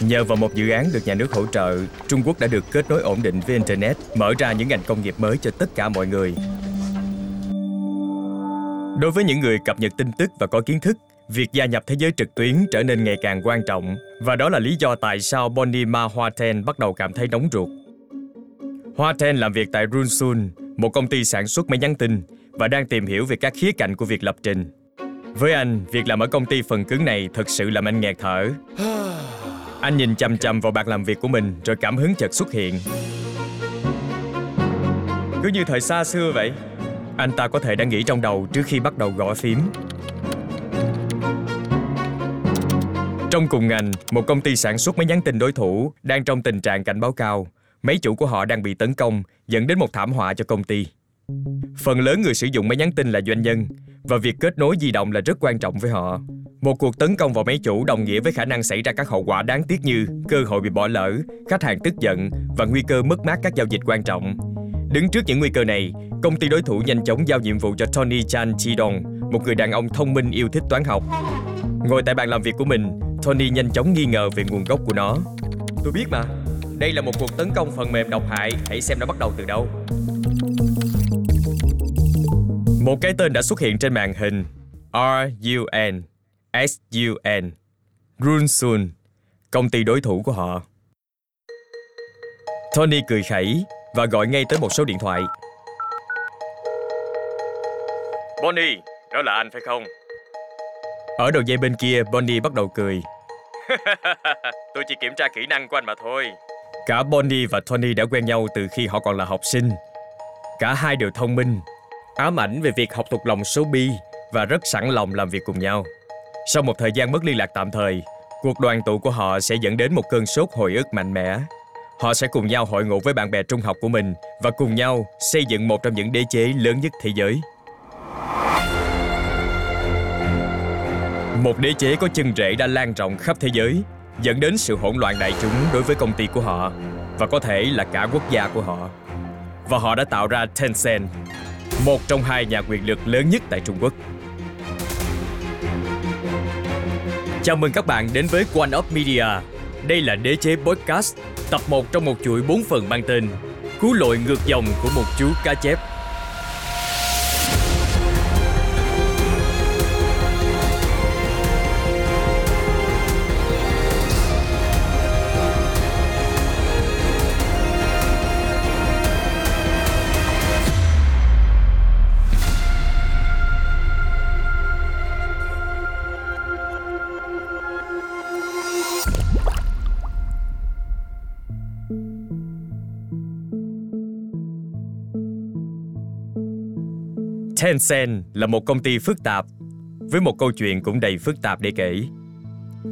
Nhờ vào một dự án được nhà nước hỗ trợ, Trung Quốc đã được kết nối ổn định với Internet, mở ra những ngành công nghiệp mới cho tất cả mọi người. Đối với những người cập nhật tin tức và có kiến thức, việc gia nhập thế giới trực tuyến trở nên ngày càng quan trọng và đó là lý do tại sao Bonnie Ma Hoa Ten bắt đầu cảm thấy nóng ruột. Hoa Ten làm việc tại Runsun, một công ty sản xuất máy nhắn tin và đang tìm hiểu về các khía cạnh của việc lập trình. Với anh, việc làm ở công ty phần cứng này thật sự làm anh nghẹt thở. Anh nhìn chăm chăm vào bàn làm việc của mình rồi cảm hứng chợt xuất hiện. Cứ như thời xa xưa vậy. Anh ta có thể đã nghĩ trong đầu trước khi bắt đầu gõ phím. Trong cùng ngành, một công ty sản xuất máy nhắn tin đối thủ đang trong tình trạng cảnh báo cao. Mấy chủ của họ đang bị tấn công, dẫn đến một thảm họa cho công ty. Phần lớn người sử dụng máy nhắn tin là doanh nhân và việc kết nối di động là rất quan trọng với họ. Một cuộc tấn công vào máy chủ đồng nghĩa với khả năng xảy ra các hậu quả đáng tiếc như cơ hội bị bỏ lỡ, khách hàng tức giận và nguy cơ mất mát các giao dịch quan trọng. Đứng trước những nguy cơ này, công ty đối thủ nhanh chóng giao nhiệm vụ cho Tony Chan Chidong, một người đàn ông thông minh yêu thích toán học. Ngồi tại bàn làm việc của mình, Tony nhanh chóng nghi ngờ về nguồn gốc của nó. Tôi biết mà, đây là một cuộc tấn công phần mềm độc hại, hãy xem nó bắt đầu từ đâu. Một cái tên đã xuất hiện trên màn hình R-U-N S-U-N Runsun Công ty đối thủ của họ Tony cười khẩy và gọi ngay tới một số điện thoại Bonnie, đó là anh phải không? Ở đầu dây bên kia, Bonnie bắt đầu cười. Tôi chỉ kiểm tra kỹ năng của anh mà thôi. Cả Bonnie và Tony đã quen nhau từ khi họ còn là học sinh. Cả hai đều thông minh, ám ảnh về việc học thuộc lòng số bi và rất sẵn lòng làm việc cùng nhau. Sau một thời gian mất liên lạc tạm thời, cuộc đoàn tụ của họ sẽ dẫn đến một cơn sốt hồi ức mạnh mẽ. Họ sẽ cùng nhau hội ngộ với bạn bè trung học của mình và cùng nhau xây dựng một trong những đế chế lớn nhất thế giới. Một đế chế có chân rễ đã lan rộng khắp thế giới, dẫn đến sự hỗn loạn đại chúng đối với công ty của họ và có thể là cả quốc gia của họ. Và họ đã tạo ra Tencent, một trong hai nhà quyền lực lớn nhất tại Trung Quốc. Chào mừng các bạn đến với One Up Media. Đây là đế chế podcast, tập 1 trong một chuỗi 4 phần mang tên Cứu lội ngược dòng của một chú cá chép Tencent là một công ty phức tạp, với một câu chuyện cũng đầy phức tạp để kể.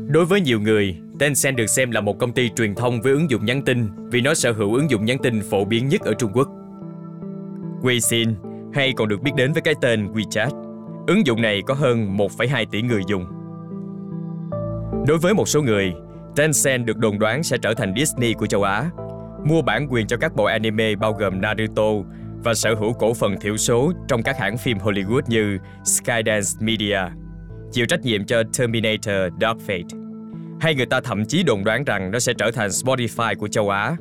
Đối với nhiều người, Tencent được xem là một công ty truyền thông với ứng dụng nhắn tin vì nó sở hữu ứng dụng nhắn tin phổ biến nhất ở Trung Quốc. Weixin, hay còn được biết đến với cái tên WeChat, ứng dụng này có hơn 1,2 tỷ người dùng. Đối với một số người, Tencent được đồn đoán sẽ trở thành Disney của châu Á, mua bản quyền cho các bộ anime bao gồm Naruto, và sở hữu cổ phần thiểu số trong các hãng phim Hollywood như Skydance Media, chịu trách nhiệm cho Terminator Dark Fate. Hay người ta thậm chí đồn đoán rằng nó sẽ trở thành Spotify của châu Á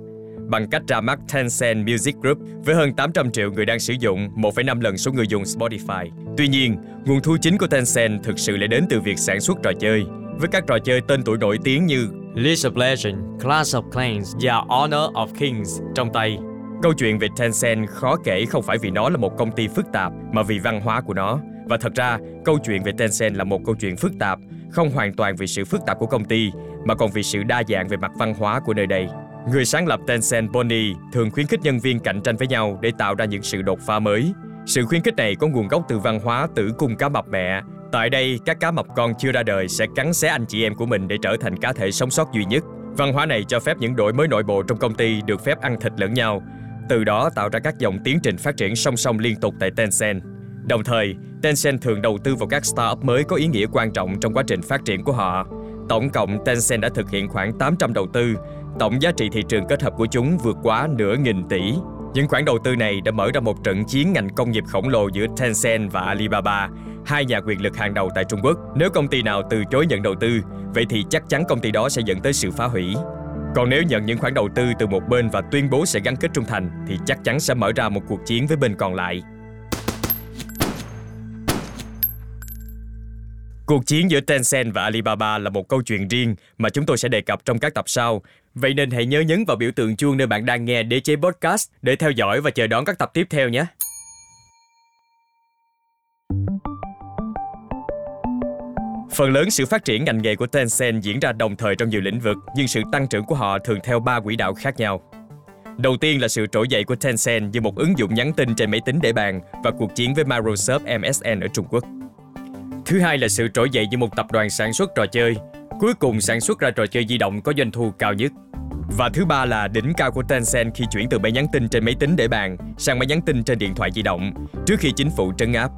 bằng cách ra mắt Tencent Music Group với hơn 800 triệu người đang sử dụng 1,5 lần số người dùng Spotify. Tuy nhiên, nguồn thu chính của Tencent thực sự lại đến từ việc sản xuất trò chơi, với các trò chơi tên tuổi nổi tiếng như League of Legends, Clash of Clans và Honor of Kings trong tay Câu chuyện về Tencent khó kể không phải vì nó là một công ty phức tạp mà vì văn hóa của nó. Và thật ra, câu chuyện về Tencent là một câu chuyện phức tạp, không hoàn toàn vì sự phức tạp của công ty, mà còn vì sự đa dạng về mặt văn hóa của nơi đây. Người sáng lập Tencent Bonnie thường khuyến khích nhân viên cạnh tranh với nhau để tạo ra những sự đột phá mới. Sự khuyến khích này có nguồn gốc từ văn hóa tử cung cá mập mẹ. Tại đây, các cá mập con chưa ra đời sẽ cắn xé anh chị em của mình để trở thành cá thể sống sót duy nhất. Văn hóa này cho phép những đổi mới nội bộ trong công ty được phép ăn thịt lẫn nhau, từ đó tạo ra các dòng tiến trình phát triển song song liên tục tại Tencent. Đồng thời, Tencent thường đầu tư vào các startup mới có ý nghĩa quan trọng trong quá trình phát triển của họ. Tổng cộng, Tencent đã thực hiện khoảng 800 đầu tư, tổng giá trị thị trường kết hợp của chúng vượt quá nửa nghìn tỷ. Những khoản đầu tư này đã mở ra một trận chiến ngành công nghiệp khổng lồ giữa Tencent và Alibaba, hai nhà quyền lực hàng đầu tại Trung Quốc. Nếu công ty nào từ chối nhận đầu tư, vậy thì chắc chắn công ty đó sẽ dẫn tới sự phá hủy. Còn nếu nhận những khoản đầu tư từ một bên và tuyên bố sẽ gắn kết trung thành thì chắc chắn sẽ mở ra một cuộc chiến với bên còn lại. Cuộc chiến giữa Tencent và Alibaba là một câu chuyện riêng mà chúng tôi sẽ đề cập trong các tập sau. Vậy nên hãy nhớ nhấn vào biểu tượng chuông nơi bạn đang nghe Đế chế Podcast để theo dõi và chờ đón các tập tiếp theo nhé. Phần lớn sự phát triển ngành nghề của Tencent diễn ra đồng thời trong nhiều lĩnh vực, nhưng sự tăng trưởng của họ thường theo ba quỹ đạo khác nhau. Đầu tiên là sự trỗi dậy của Tencent như một ứng dụng nhắn tin trên máy tính để bàn và cuộc chiến với Microsoft MSN ở Trung Quốc. Thứ hai là sự trỗi dậy như một tập đoàn sản xuất trò chơi, cuối cùng sản xuất ra trò chơi di động có doanh thu cao nhất. Và thứ ba là đỉnh cao của Tencent khi chuyển từ máy nhắn tin trên máy tính để bàn sang máy nhắn tin trên điện thoại di động trước khi chính phủ trấn áp.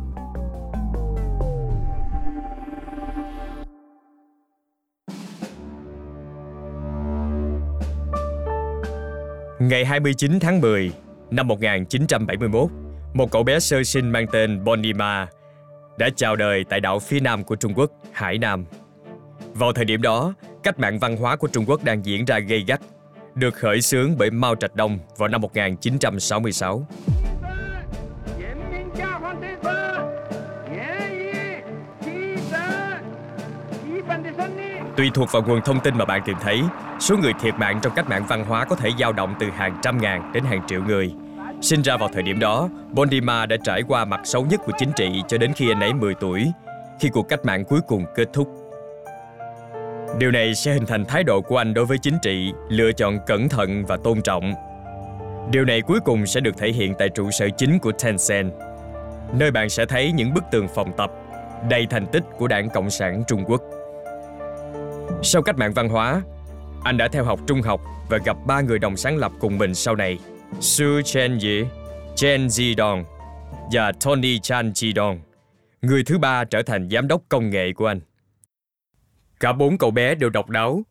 Ngày 29 tháng 10 năm 1971, một cậu bé sơ sinh mang tên Bonima đã chào đời tại đảo phía nam của Trung Quốc, Hải Nam. Vào thời điểm đó, cách mạng văn hóa của Trung Quốc đang diễn ra gây gắt, được khởi xướng bởi Mao Trạch Đông vào năm 1966. Tùy thuộc vào nguồn thông tin mà bạn tìm thấy, số người thiệt mạng trong cách mạng văn hóa có thể dao động từ hàng trăm ngàn đến hàng triệu người. Sinh ra vào thời điểm đó, Bondima đã trải qua mặt xấu nhất của chính trị cho đến khi anh ấy 10 tuổi, khi cuộc cách mạng cuối cùng kết thúc. Điều này sẽ hình thành thái độ của anh đối với chính trị, lựa chọn cẩn thận và tôn trọng. Điều này cuối cùng sẽ được thể hiện tại trụ sở chính của Tencent, nơi bạn sẽ thấy những bức tường phòng tập đầy thành tích của Đảng Cộng sản Trung Quốc. Sau cách mạng văn hóa, anh đã theo học trung học và gặp ba người đồng sáng lập cùng mình sau này, Su Chenyi, Chen Zidong và Tony Chan Zidong. Người thứ ba trở thành giám đốc công nghệ của anh. Cả bốn cậu bé đều độc đáo.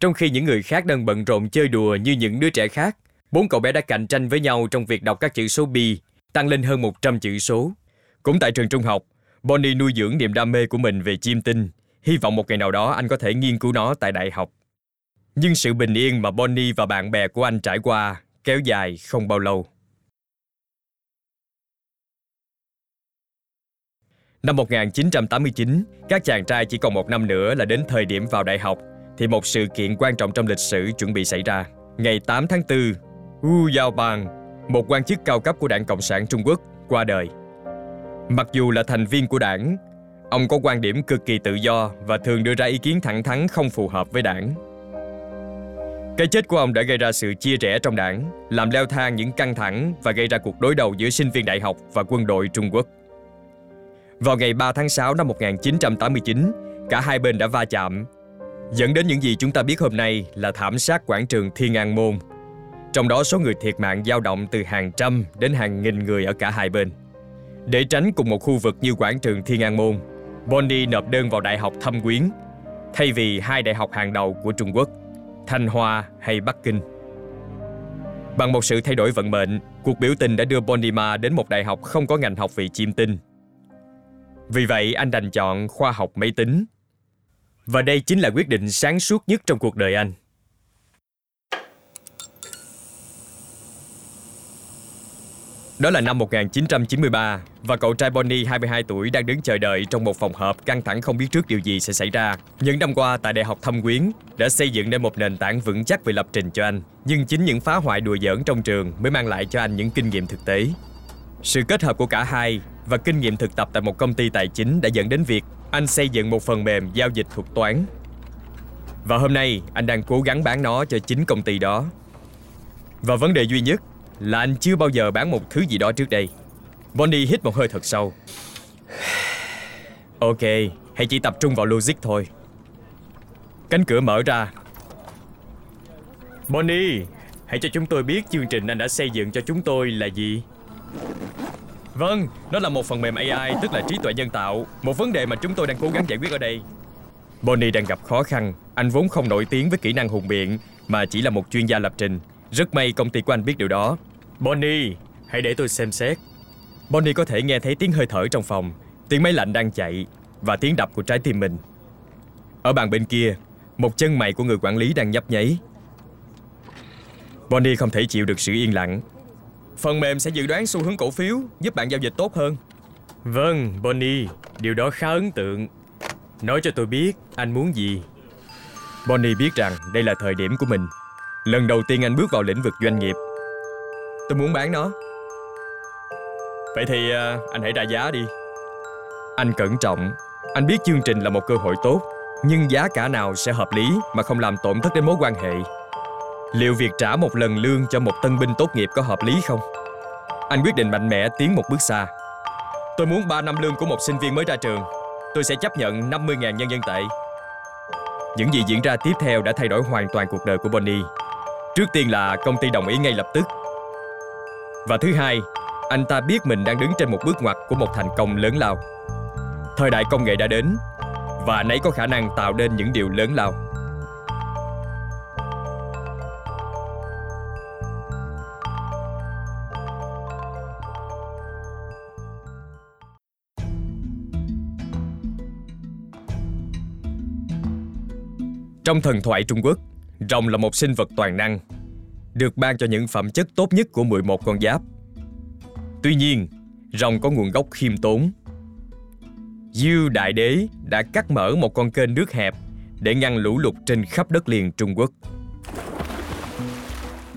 Trong khi những người khác đang bận rộn chơi đùa như những đứa trẻ khác, bốn cậu bé đã cạnh tranh với nhau trong việc đọc các chữ số bi, tăng lên hơn 100 chữ số. Cũng tại trường trung học, Bonnie nuôi dưỡng niềm đam mê của mình về chim tinh, hy vọng một ngày nào đó anh có thể nghiên cứu nó tại đại học. Nhưng sự bình yên mà Bonnie và bạn bè của anh trải qua kéo dài không bao lâu. Năm 1989, các chàng trai chỉ còn một năm nữa là đến thời điểm vào đại học, thì một sự kiện quan trọng trong lịch sử chuẩn bị xảy ra. Ngày 8 tháng 4, Wu Yaobang, một quan chức cao cấp của Đảng Cộng sản Trung Quốc, qua đời. Mặc dù là thành viên của đảng, ông có quan điểm cực kỳ tự do và thường đưa ra ý kiến thẳng thắn không phù hợp với đảng. Cái chết của ông đã gây ra sự chia rẽ trong đảng, làm leo thang những căng thẳng và gây ra cuộc đối đầu giữa sinh viên đại học và quân đội Trung Quốc. Vào ngày 3 tháng 6 năm 1989, cả hai bên đã va chạm, dẫn đến những gì chúng ta biết hôm nay là thảm sát quảng trường Thiên An Môn. Trong đó số người thiệt mạng dao động từ hàng trăm đến hàng nghìn người ở cả hai bên. Để tránh cùng một khu vực như quảng trường Thiên An Môn, Bondi nộp đơn vào Đại học Thâm Quyến, thay vì hai đại học hàng đầu của Trung Quốc, Thanh Hoa hay Bắc Kinh. Bằng một sự thay đổi vận mệnh, cuộc biểu tình đã đưa Bondima đến một đại học không có ngành học vị chiêm tinh vì vậy anh đành chọn khoa học máy tính. Và đây chính là quyết định sáng suốt nhất trong cuộc đời anh. Đó là năm 1993 và cậu trai Bonnie 22 tuổi đang đứng chờ đợi trong một phòng họp căng thẳng không biết trước điều gì sẽ xảy ra. Những năm qua, tại Đại học Thâm Quyến, đã xây dựng nên một nền tảng vững chắc về lập trình cho anh. Nhưng chính những phá hoại đùa giỡn trong trường mới mang lại cho anh những kinh nghiệm thực tế. Sự kết hợp của cả hai và kinh nghiệm thực tập tại một công ty tài chính đã dẫn đến việc anh xây dựng một phần mềm giao dịch thuật toán. Và hôm nay, anh đang cố gắng bán nó cho chính công ty đó. Và vấn đề duy nhất là anh chưa bao giờ bán một thứ gì đó trước đây. Bonnie hít một hơi thật sâu. Ok, hãy chỉ tập trung vào logic thôi. Cánh cửa mở ra. Bonnie, hãy cho chúng tôi biết chương trình anh đã xây dựng cho chúng tôi là gì. Vâng, nó là một phần mềm AI, tức là trí tuệ nhân tạo Một vấn đề mà chúng tôi đang cố gắng giải quyết ở đây Bonnie đang gặp khó khăn Anh vốn không nổi tiếng với kỹ năng hùng biện Mà chỉ là một chuyên gia lập trình Rất may công ty của anh biết điều đó Bonnie, hãy để tôi xem xét Bonnie có thể nghe thấy tiếng hơi thở trong phòng Tiếng máy lạnh đang chạy và tiếng đập của trái tim mình. Ở bàn bên kia, một chân mày của người quản lý đang nhấp nháy. Bonnie không thể chịu được sự yên lặng. Phần mềm sẽ dự đoán xu hướng cổ phiếu, giúp bạn giao dịch tốt hơn. Vâng, Bonnie, điều đó khá ấn tượng. Nói cho tôi biết anh muốn gì. Bonnie biết rằng đây là thời điểm của mình. Lần đầu tiên anh bước vào lĩnh vực doanh nghiệp. Tôi muốn bán nó. Vậy thì à, anh hãy ra giá đi. Anh cẩn trọng. Anh biết chương trình là một cơ hội tốt, nhưng giá cả nào sẽ hợp lý mà không làm tổn thất đến mối quan hệ. Liệu việc trả một lần lương cho một tân binh tốt nghiệp có hợp lý không? Anh quyết định mạnh mẽ tiến một bước xa. Tôi muốn 3 năm lương của một sinh viên mới ra trường. Tôi sẽ chấp nhận 50.000 nhân dân tệ. Những gì diễn ra tiếp theo đã thay đổi hoàn toàn cuộc đời của Bonnie. Trước tiên là công ty đồng ý ngay lập tức. Và thứ hai, anh ta biết mình đang đứng trên một bước ngoặt của một thành công lớn lao. Thời đại công nghệ đã đến và anh ấy có khả năng tạo nên những điều lớn lao. Trong thần thoại Trung Quốc, rồng là một sinh vật toàn năng, được ban cho những phẩm chất tốt nhất của 11 con giáp. Tuy nhiên, rồng có nguồn gốc khiêm tốn. Diêu Đại Đế đã cắt mở một con kênh nước hẹp để ngăn lũ lụt trên khắp đất liền Trung Quốc.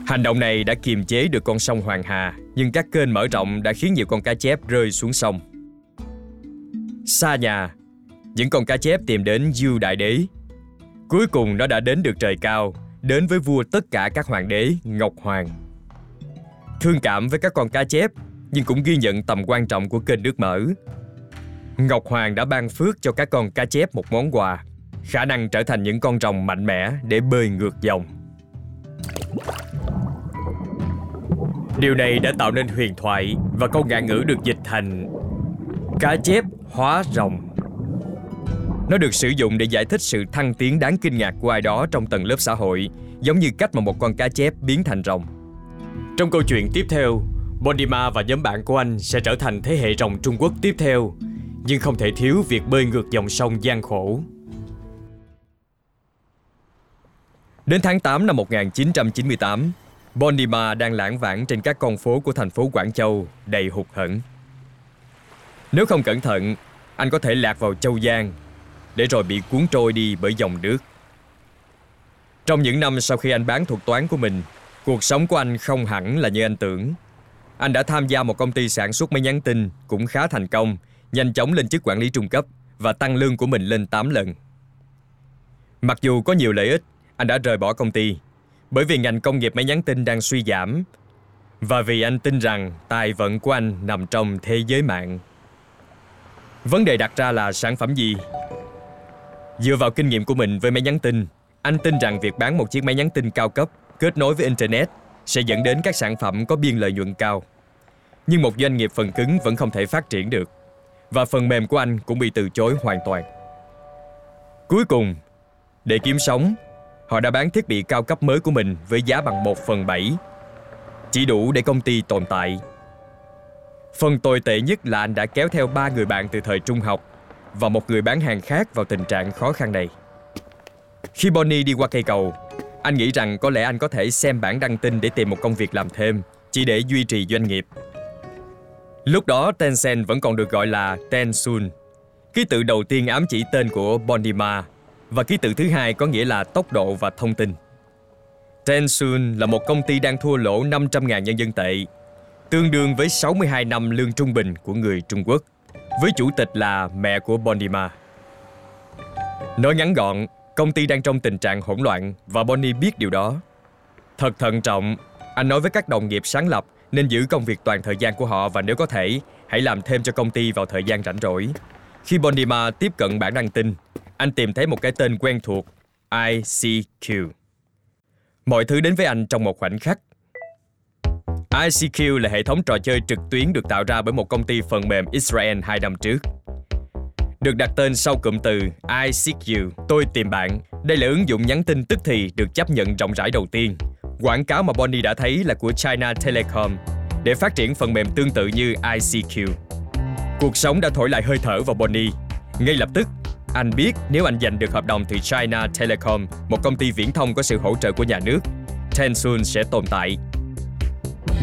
Hành động này đã kiềm chế được con sông Hoàng Hà, nhưng các kênh mở rộng đã khiến nhiều con cá chép rơi xuống sông. Xa nhà, những con cá chép tìm đến Diêu Đại Đế Cuối cùng nó đã đến được trời cao, đến với vua tất cả các hoàng đế Ngọc Hoàng. Thương cảm với các con cá chép, nhưng cũng ghi nhận tầm quan trọng của kênh nước mở. Ngọc Hoàng đã ban phước cho các con cá chép một món quà, khả năng trở thành những con rồng mạnh mẽ để bơi ngược dòng. Điều này đã tạo nên huyền thoại và câu ngạn ngữ được dịch thành cá chép hóa rồng. Nó được sử dụng để giải thích sự thăng tiến đáng kinh ngạc của ai đó trong tầng lớp xã hội, giống như cách mà một con cá chép biến thành rồng. Trong câu chuyện tiếp theo, Bondima và nhóm bạn của anh sẽ trở thành thế hệ rồng Trung Quốc tiếp theo, nhưng không thể thiếu việc bơi ngược dòng sông gian khổ. Đến tháng 8 năm 1998, Bondima đang lãng vãng trên các con phố của thành phố Quảng Châu đầy hụt hẫng. Nếu không cẩn thận, anh có thể lạc vào Châu Giang để rồi bị cuốn trôi đi bởi dòng nước. Trong những năm sau khi anh bán thuật toán của mình, cuộc sống của anh không hẳn là như anh tưởng. Anh đã tham gia một công ty sản xuất máy nhắn tin cũng khá thành công, nhanh chóng lên chức quản lý trung cấp và tăng lương của mình lên 8 lần. Mặc dù có nhiều lợi ích, anh đã rời bỏ công ty bởi vì ngành công nghiệp máy nhắn tin đang suy giảm và vì anh tin rằng tài vận của anh nằm trong thế giới mạng. Vấn đề đặt ra là sản phẩm gì Dựa vào kinh nghiệm của mình với máy nhắn tin, anh tin rằng việc bán một chiếc máy nhắn tin cao cấp kết nối với Internet sẽ dẫn đến các sản phẩm có biên lợi nhuận cao. Nhưng một doanh nghiệp phần cứng vẫn không thể phát triển được, và phần mềm của anh cũng bị từ chối hoàn toàn. Cuối cùng, để kiếm sống, họ đã bán thiết bị cao cấp mới của mình với giá bằng 1 phần 7, chỉ đủ để công ty tồn tại. Phần tồi tệ nhất là anh đã kéo theo ba người bạn từ thời trung học và một người bán hàng khác vào tình trạng khó khăn này. Khi Bonnie đi qua cây cầu, anh nghĩ rằng có lẽ anh có thể xem bản đăng tin để tìm một công việc làm thêm, chỉ để duy trì doanh nghiệp. Lúc đó Tencent vẫn còn được gọi là Tensun. Ký tự đầu tiên ám chỉ tên của Bondima và ký tự thứ hai có nghĩa là tốc độ và thông tin. Tensun là một công ty đang thua lỗ 500.000 nhân dân tệ, tương đương với 62 năm lương trung bình của người Trung Quốc với chủ tịch là mẹ của Bonima. Nói ngắn gọn, công ty đang trong tình trạng hỗn loạn và Bonnie biết điều đó. Thật thận trọng, anh nói với các đồng nghiệp sáng lập nên giữ công việc toàn thời gian của họ và nếu có thể, hãy làm thêm cho công ty vào thời gian rảnh rỗi. Khi Bonima tiếp cận bản đăng tin, anh tìm thấy một cái tên quen thuộc, ICQ. Mọi thứ đến với anh trong một khoảnh khắc ICQ là hệ thống trò chơi trực tuyến được tạo ra bởi một công ty phần mềm Israel 2 năm trước. Được đặt tên sau cụm từ ICQ, tôi tìm bạn. Đây là ứng dụng nhắn tin tức thì được chấp nhận rộng rãi đầu tiên. Quảng cáo mà Bonnie đã thấy là của China Telecom để phát triển phần mềm tương tự như ICQ. Cuộc sống đã thổi lại hơi thở vào Bonnie. Ngay lập tức, anh biết nếu anh giành được hợp đồng từ China Telecom, một công ty viễn thông có sự hỗ trợ của nhà nước, Tencent sẽ tồn tại.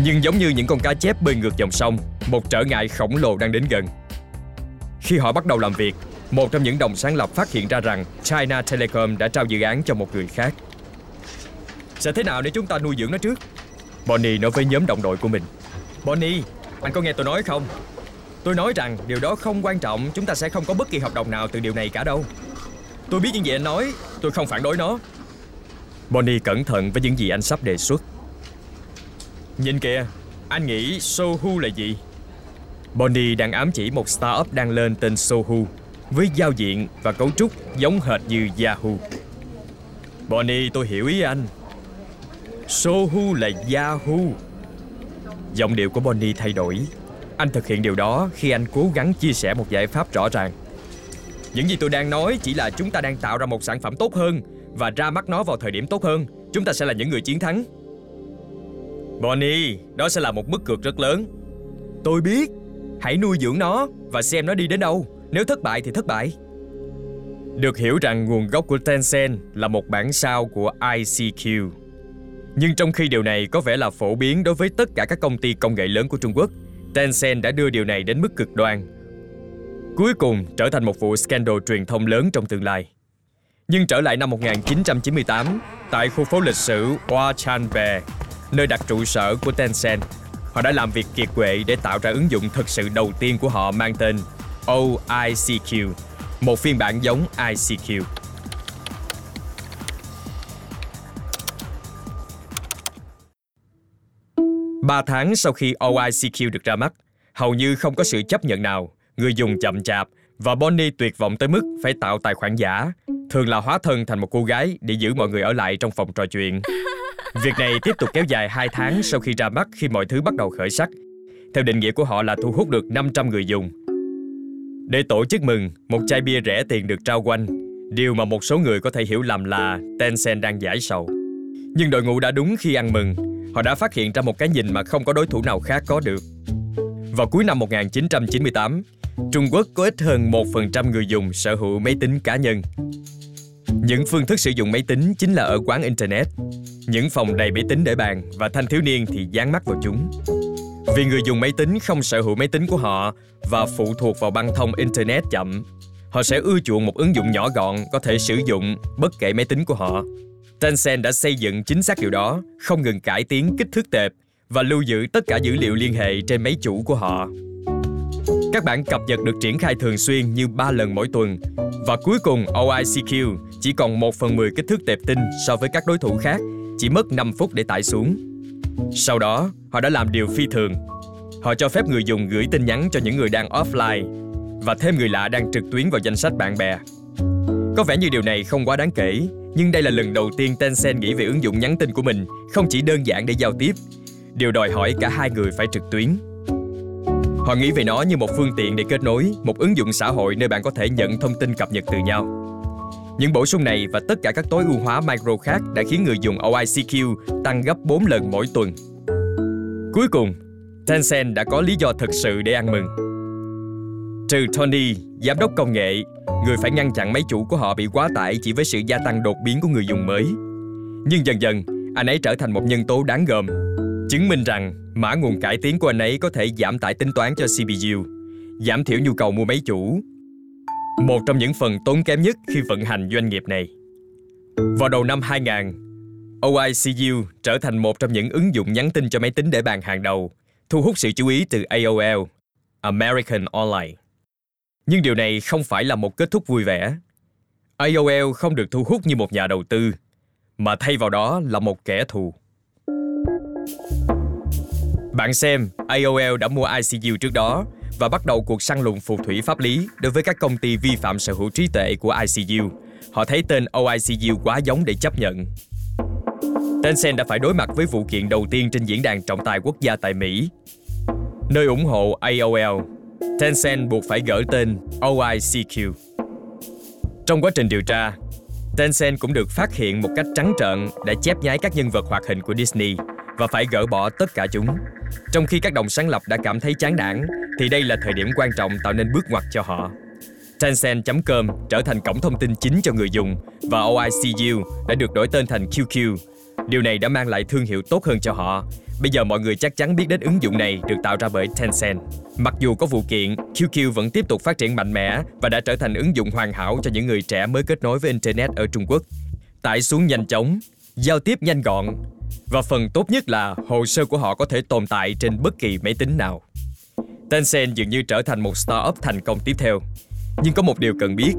Nhưng giống như những con cá chép bơi ngược dòng sông, một trở ngại khổng lồ đang đến gần. Khi họ bắt đầu làm việc, một trong những đồng sáng lập phát hiện ra rằng China Telecom đã trao dự án cho một người khác. Sẽ thế nào nếu chúng ta nuôi dưỡng nó trước? Bonnie nói với nhóm đồng đội của mình. Bonnie, anh có nghe tôi nói không? Tôi nói rằng điều đó không quan trọng, chúng ta sẽ không có bất kỳ hợp đồng nào từ điều này cả đâu. Tôi biết những gì anh nói, tôi không phản đối nó. Bonnie cẩn thận với những gì anh sắp đề xuất. Nhìn kìa, anh nghĩ Sohu là gì? Bonnie đang ám chỉ một startup đang lên tên Sohu với giao diện và cấu trúc giống hệt như Yahoo. Bonnie, tôi hiểu ý anh. Sohu là Yahoo. Giọng điệu của Bonnie thay đổi. Anh thực hiện điều đó khi anh cố gắng chia sẻ một giải pháp rõ ràng. Những gì tôi đang nói chỉ là chúng ta đang tạo ra một sản phẩm tốt hơn và ra mắt nó vào thời điểm tốt hơn. Chúng ta sẽ là những người chiến thắng. Bonnie, đó sẽ là một mức cược rất lớn. Tôi biết. Hãy nuôi dưỡng nó và xem nó đi đến đâu. Nếu thất bại thì thất bại. Được hiểu rằng nguồn gốc của Tencent là một bản sao của ICQ. Nhưng trong khi điều này có vẻ là phổ biến đối với tất cả các công ty công nghệ lớn của Trung Quốc, Tencent đã đưa điều này đến mức cực đoan. Cuối cùng trở thành một vụ scandal truyền thông lớn trong tương lai. Nhưng trở lại năm 1998, tại khu phố lịch sử Huachanbe, nơi đặt trụ sở của Tencent, họ đã làm việc kiệt quệ để tạo ra ứng dụng thực sự đầu tiên của họ mang tên OICQ, một phiên bản giống ICQ. Ba tháng sau khi OICQ được ra mắt, hầu như không có sự chấp nhận nào, người dùng chậm chạp và Bonnie tuyệt vọng tới mức phải tạo tài khoản giả, thường là hóa thân thành một cô gái để giữ mọi người ở lại trong phòng trò chuyện. Việc này tiếp tục kéo dài 2 tháng sau khi ra mắt khi mọi thứ bắt đầu khởi sắc. Theo định nghĩa của họ là thu hút được 500 người dùng. Để tổ chức mừng, một chai bia rẻ tiền được trao quanh, điều mà một số người có thể hiểu lầm là Tencent đang giải sầu. Nhưng đội ngũ đã đúng khi ăn mừng, họ đã phát hiện ra một cái nhìn mà không có đối thủ nào khác có được. Vào cuối năm 1998, Trung Quốc có ít hơn 1% người dùng sở hữu máy tính cá nhân. Những phương thức sử dụng máy tính chính là ở quán Internet. Những phòng đầy máy tính để bàn và thanh thiếu niên thì dán mắt vào chúng. Vì người dùng máy tính không sở hữu máy tính của họ và phụ thuộc vào băng thông Internet chậm, họ sẽ ưa chuộng một ứng dụng nhỏ gọn có thể sử dụng bất kể máy tính của họ. Tencent đã xây dựng chính xác điều đó, không ngừng cải tiến kích thước tệp và lưu giữ tất cả dữ liệu liên hệ trên máy chủ của họ. Các bản cập nhật được triển khai thường xuyên như 3 lần mỗi tuần và cuối cùng OICQ chỉ còn 1 phần 10 kích thước tệp tin so với các đối thủ khác, chỉ mất 5 phút để tải xuống. Sau đó, họ đã làm điều phi thường. Họ cho phép người dùng gửi tin nhắn cho những người đang offline và thêm người lạ đang trực tuyến vào danh sách bạn bè. Có vẻ như điều này không quá đáng kể, nhưng đây là lần đầu tiên Tencent nghĩ về ứng dụng nhắn tin của mình không chỉ đơn giản để giao tiếp, điều đòi hỏi cả hai người phải trực tuyến. Họ nghĩ về nó như một phương tiện để kết nối, một ứng dụng xã hội nơi bạn có thể nhận thông tin cập nhật từ nhau. Những bổ sung này và tất cả các tối ưu hóa micro khác đã khiến người dùng OICQ tăng gấp 4 lần mỗi tuần. Cuối cùng, Tencent đã có lý do thực sự để ăn mừng. Trừ Tony, giám đốc công nghệ, người phải ngăn chặn máy chủ của họ bị quá tải chỉ với sự gia tăng đột biến của người dùng mới. Nhưng dần dần, anh ấy trở thành một nhân tố đáng gờm, chứng minh rằng mã nguồn cải tiến của anh ấy có thể giảm tải tính toán cho CPU, giảm thiểu nhu cầu mua máy chủ. Một trong những phần tốn kém nhất khi vận hành doanh nghiệp này. Vào đầu năm 2000, OICU trở thành một trong những ứng dụng nhắn tin cho máy tính để bàn hàng đầu, thu hút sự chú ý từ AOL, American Online. Nhưng điều này không phải là một kết thúc vui vẻ. AOL không được thu hút như một nhà đầu tư, mà thay vào đó là một kẻ thù. Bạn xem, AOL đã mua ICU trước đó và bắt đầu cuộc săn lùng phù thủy pháp lý đối với các công ty vi phạm sở hữu trí tuệ của ICU. Họ thấy tên OICU quá giống để chấp nhận. Tencent đã phải đối mặt với vụ kiện đầu tiên trên diễn đàn trọng tài quốc gia tại Mỹ. Nơi ủng hộ AOL, Tencent buộc phải gỡ tên OICQ. Trong quá trình điều tra, Tencent cũng được phát hiện một cách trắng trợn đã chép nhái các nhân vật hoạt hình của Disney và phải gỡ bỏ tất cả chúng. Trong khi các đồng sáng lập đã cảm thấy chán nản thì đây là thời điểm quan trọng tạo nên bước ngoặt cho họ. Tencent.com trở thành cổng thông tin chính cho người dùng và OICU đã được đổi tên thành QQ. Điều này đã mang lại thương hiệu tốt hơn cho họ. Bây giờ mọi người chắc chắn biết đến ứng dụng này được tạo ra bởi Tencent. Mặc dù có vụ kiện, QQ vẫn tiếp tục phát triển mạnh mẽ và đã trở thành ứng dụng hoàn hảo cho những người trẻ mới kết nối với Internet ở Trung Quốc. Tải xuống nhanh chóng, giao tiếp nhanh gọn và phần tốt nhất là hồ sơ của họ có thể tồn tại trên bất kỳ máy tính nào. Tencent dường như trở thành một startup thành công tiếp theo. Nhưng có một điều cần biết.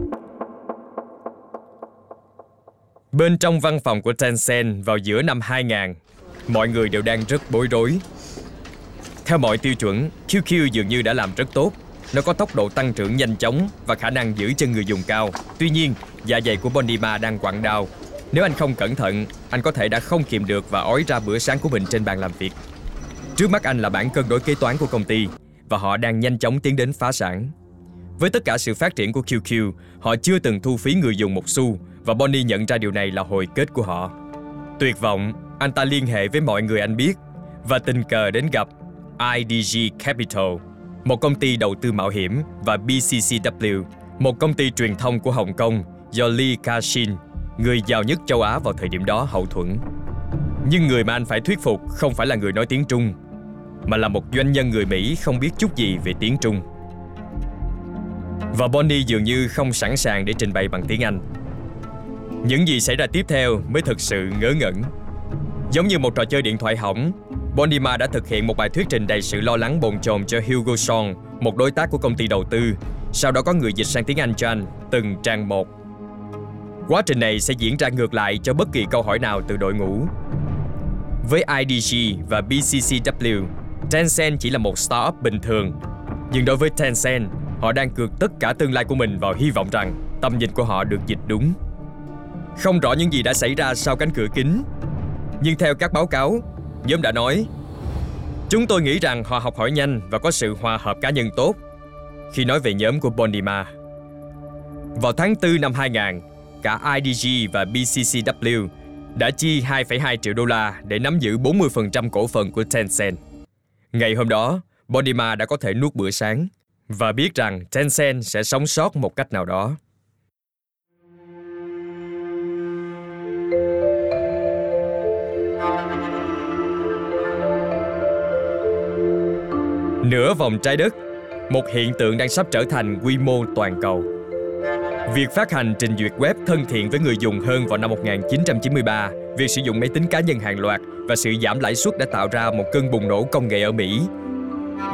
Bên trong văn phòng của Tencent vào giữa năm 2000, mọi người đều đang rất bối rối. Theo mọi tiêu chuẩn, QQ dường như đã làm rất tốt. Nó có tốc độ tăng trưởng nhanh chóng và khả năng giữ chân người dùng cao. Tuy nhiên, dạ dày của Bondima đang quặn đau. Nếu anh không cẩn thận, anh có thể đã không kìm được và ói ra bữa sáng của mình trên bàn làm việc. Trước mắt anh là bản cân đối kế toán của công ty và họ đang nhanh chóng tiến đến phá sản. Với tất cả sự phát triển của QQ, họ chưa từng thu phí người dùng một xu và Bonnie nhận ra điều này là hồi kết của họ. Tuyệt vọng, anh ta liên hệ với mọi người anh biết và tình cờ đến gặp IDG Capital, một công ty đầu tư mạo hiểm và BCCW, một công ty truyền thông của Hồng Kông do Lee Ka-shin, người giàu nhất châu Á vào thời điểm đó hậu thuẫn. Nhưng người mà anh phải thuyết phục không phải là người nói tiếng Trung, mà là một doanh nhân người Mỹ không biết chút gì về tiếng Trung. Và Bonnie dường như không sẵn sàng để trình bày bằng tiếng Anh. Những gì xảy ra tiếp theo mới thực sự ngớ ngẩn. Giống như một trò chơi điện thoại hỏng, Bondima đã thực hiện một bài thuyết trình đầy sự lo lắng bồn chồn cho Hugo Song, một đối tác của công ty đầu tư. Sau đó có người dịch sang tiếng Anh cho anh, từng trang một. Quá trình này sẽ diễn ra ngược lại cho bất kỳ câu hỏi nào từ đội ngũ. Với IDG và BCCW, Tencent chỉ là một startup bình thường. Nhưng đối với Tencent, họ đang cược tất cả tương lai của mình vào hy vọng rằng tầm nhìn của họ được dịch đúng. Không rõ những gì đã xảy ra sau cánh cửa kính, nhưng theo các báo cáo, nhóm đã nói Chúng tôi nghĩ rằng họ học hỏi nhanh và có sự hòa hợp cá nhân tốt khi nói về nhóm của Bondima. Vào tháng 4 năm 2000, cả IDG và BCCW đã chi 2,2 triệu đô la để nắm giữ 40% cổ phần của Tencent. Ngày hôm đó, Bodima đã có thể nuốt bữa sáng và biết rằng Tencent sẽ sống sót một cách nào đó. Nửa vòng trái đất, một hiện tượng đang sắp trở thành quy mô toàn cầu. Việc phát hành trình duyệt web thân thiện với người dùng hơn vào năm 1993, việc sử dụng máy tính cá nhân hàng loạt và sự giảm lãi suất đã tạo ra một cơn bùng nổ công nghệ ở Mỹ,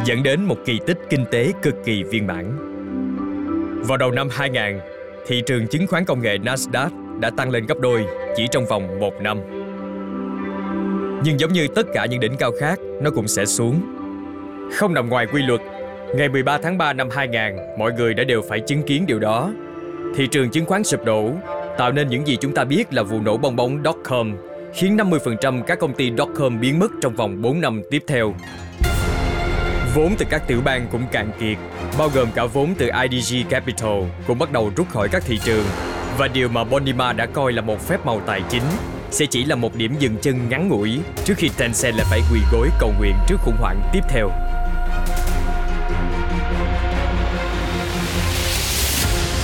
dẫn đến một kỳ tích kinh tế cực kỳ viên mãn. Vào đầu năm 2000, thị trường chứng khoán công nghệ Nasdaq đã tăng lên gấp đôi chỉ trong vòng một năm. Nhưng giống như tất cả những đỉnh cao khác, nó cũng sẽ xuống. Không nằm ngoài quy luật, ngày 13 tháng 3 năm 2000, mọi người đã đều phải chứng kiến điều đó thị trường chứng khoán sụp đổ, tạo nên những gì chúng ta biết là vụ nổ bong bóng dot-com, khiến 50% các công ty dot-com biến mất trong vòng 4 năm tiếp theo. Vốn từ các tiểu bang cũng cạn kiệt, bao gồm cả vốn từ IDG Capital cũng bắt đầu rút khỏi các thị trường. Và điều mà bonima đã coi là một phép màu tài chính sẽ chỉ là một điểm dừng chân ngắn ngủi trước khi Tencent lại phải quỳ gối cầu nguyện trước khủng hoảng tiếp theo.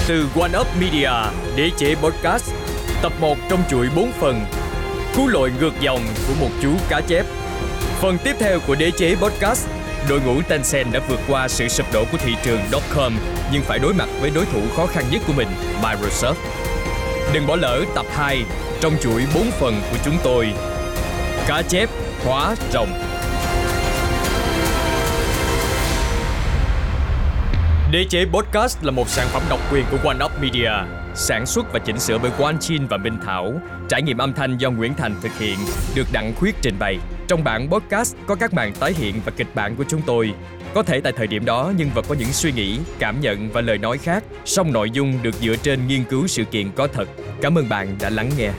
Từ One Up Media, đế chế podcast, tập 1 trong chuỗi 4 phần, cú lội ngược dòng của một chú cá chép. Phần tiếp theo của đế chế podcast, đội ngũ Tencent đã vượt qua sự sụp đổ của thị trường .com nhưng phải đối mặt với đối thủ khó khăn nhất của mình, Microsoft. Đừng bỏ lỡ tập 2 trong chuỗi 4 phần của chúng tôi. Cá chép hóa rồng. Đế chế Podcast là một sản phẩm độc quyền của One Up Media, sản xuất và chỉnh sửa bởi Quang Chin và Minh Thảo. Trải nghiệm âm thanh do Nguyễn Thành thực hiện, được Đặng Khuyết trình bày. Trong bản podcast có các màn tái hiện và kịch bản của chúng tôi. Có thể tại thời điểm đó nhân vật có những suy nghĩ, cảm nhận và lời nói khác, song nội dung được dựa trên nghiên cứu sự kiện có thật. Cảm ơn bạn đã lắng nghe.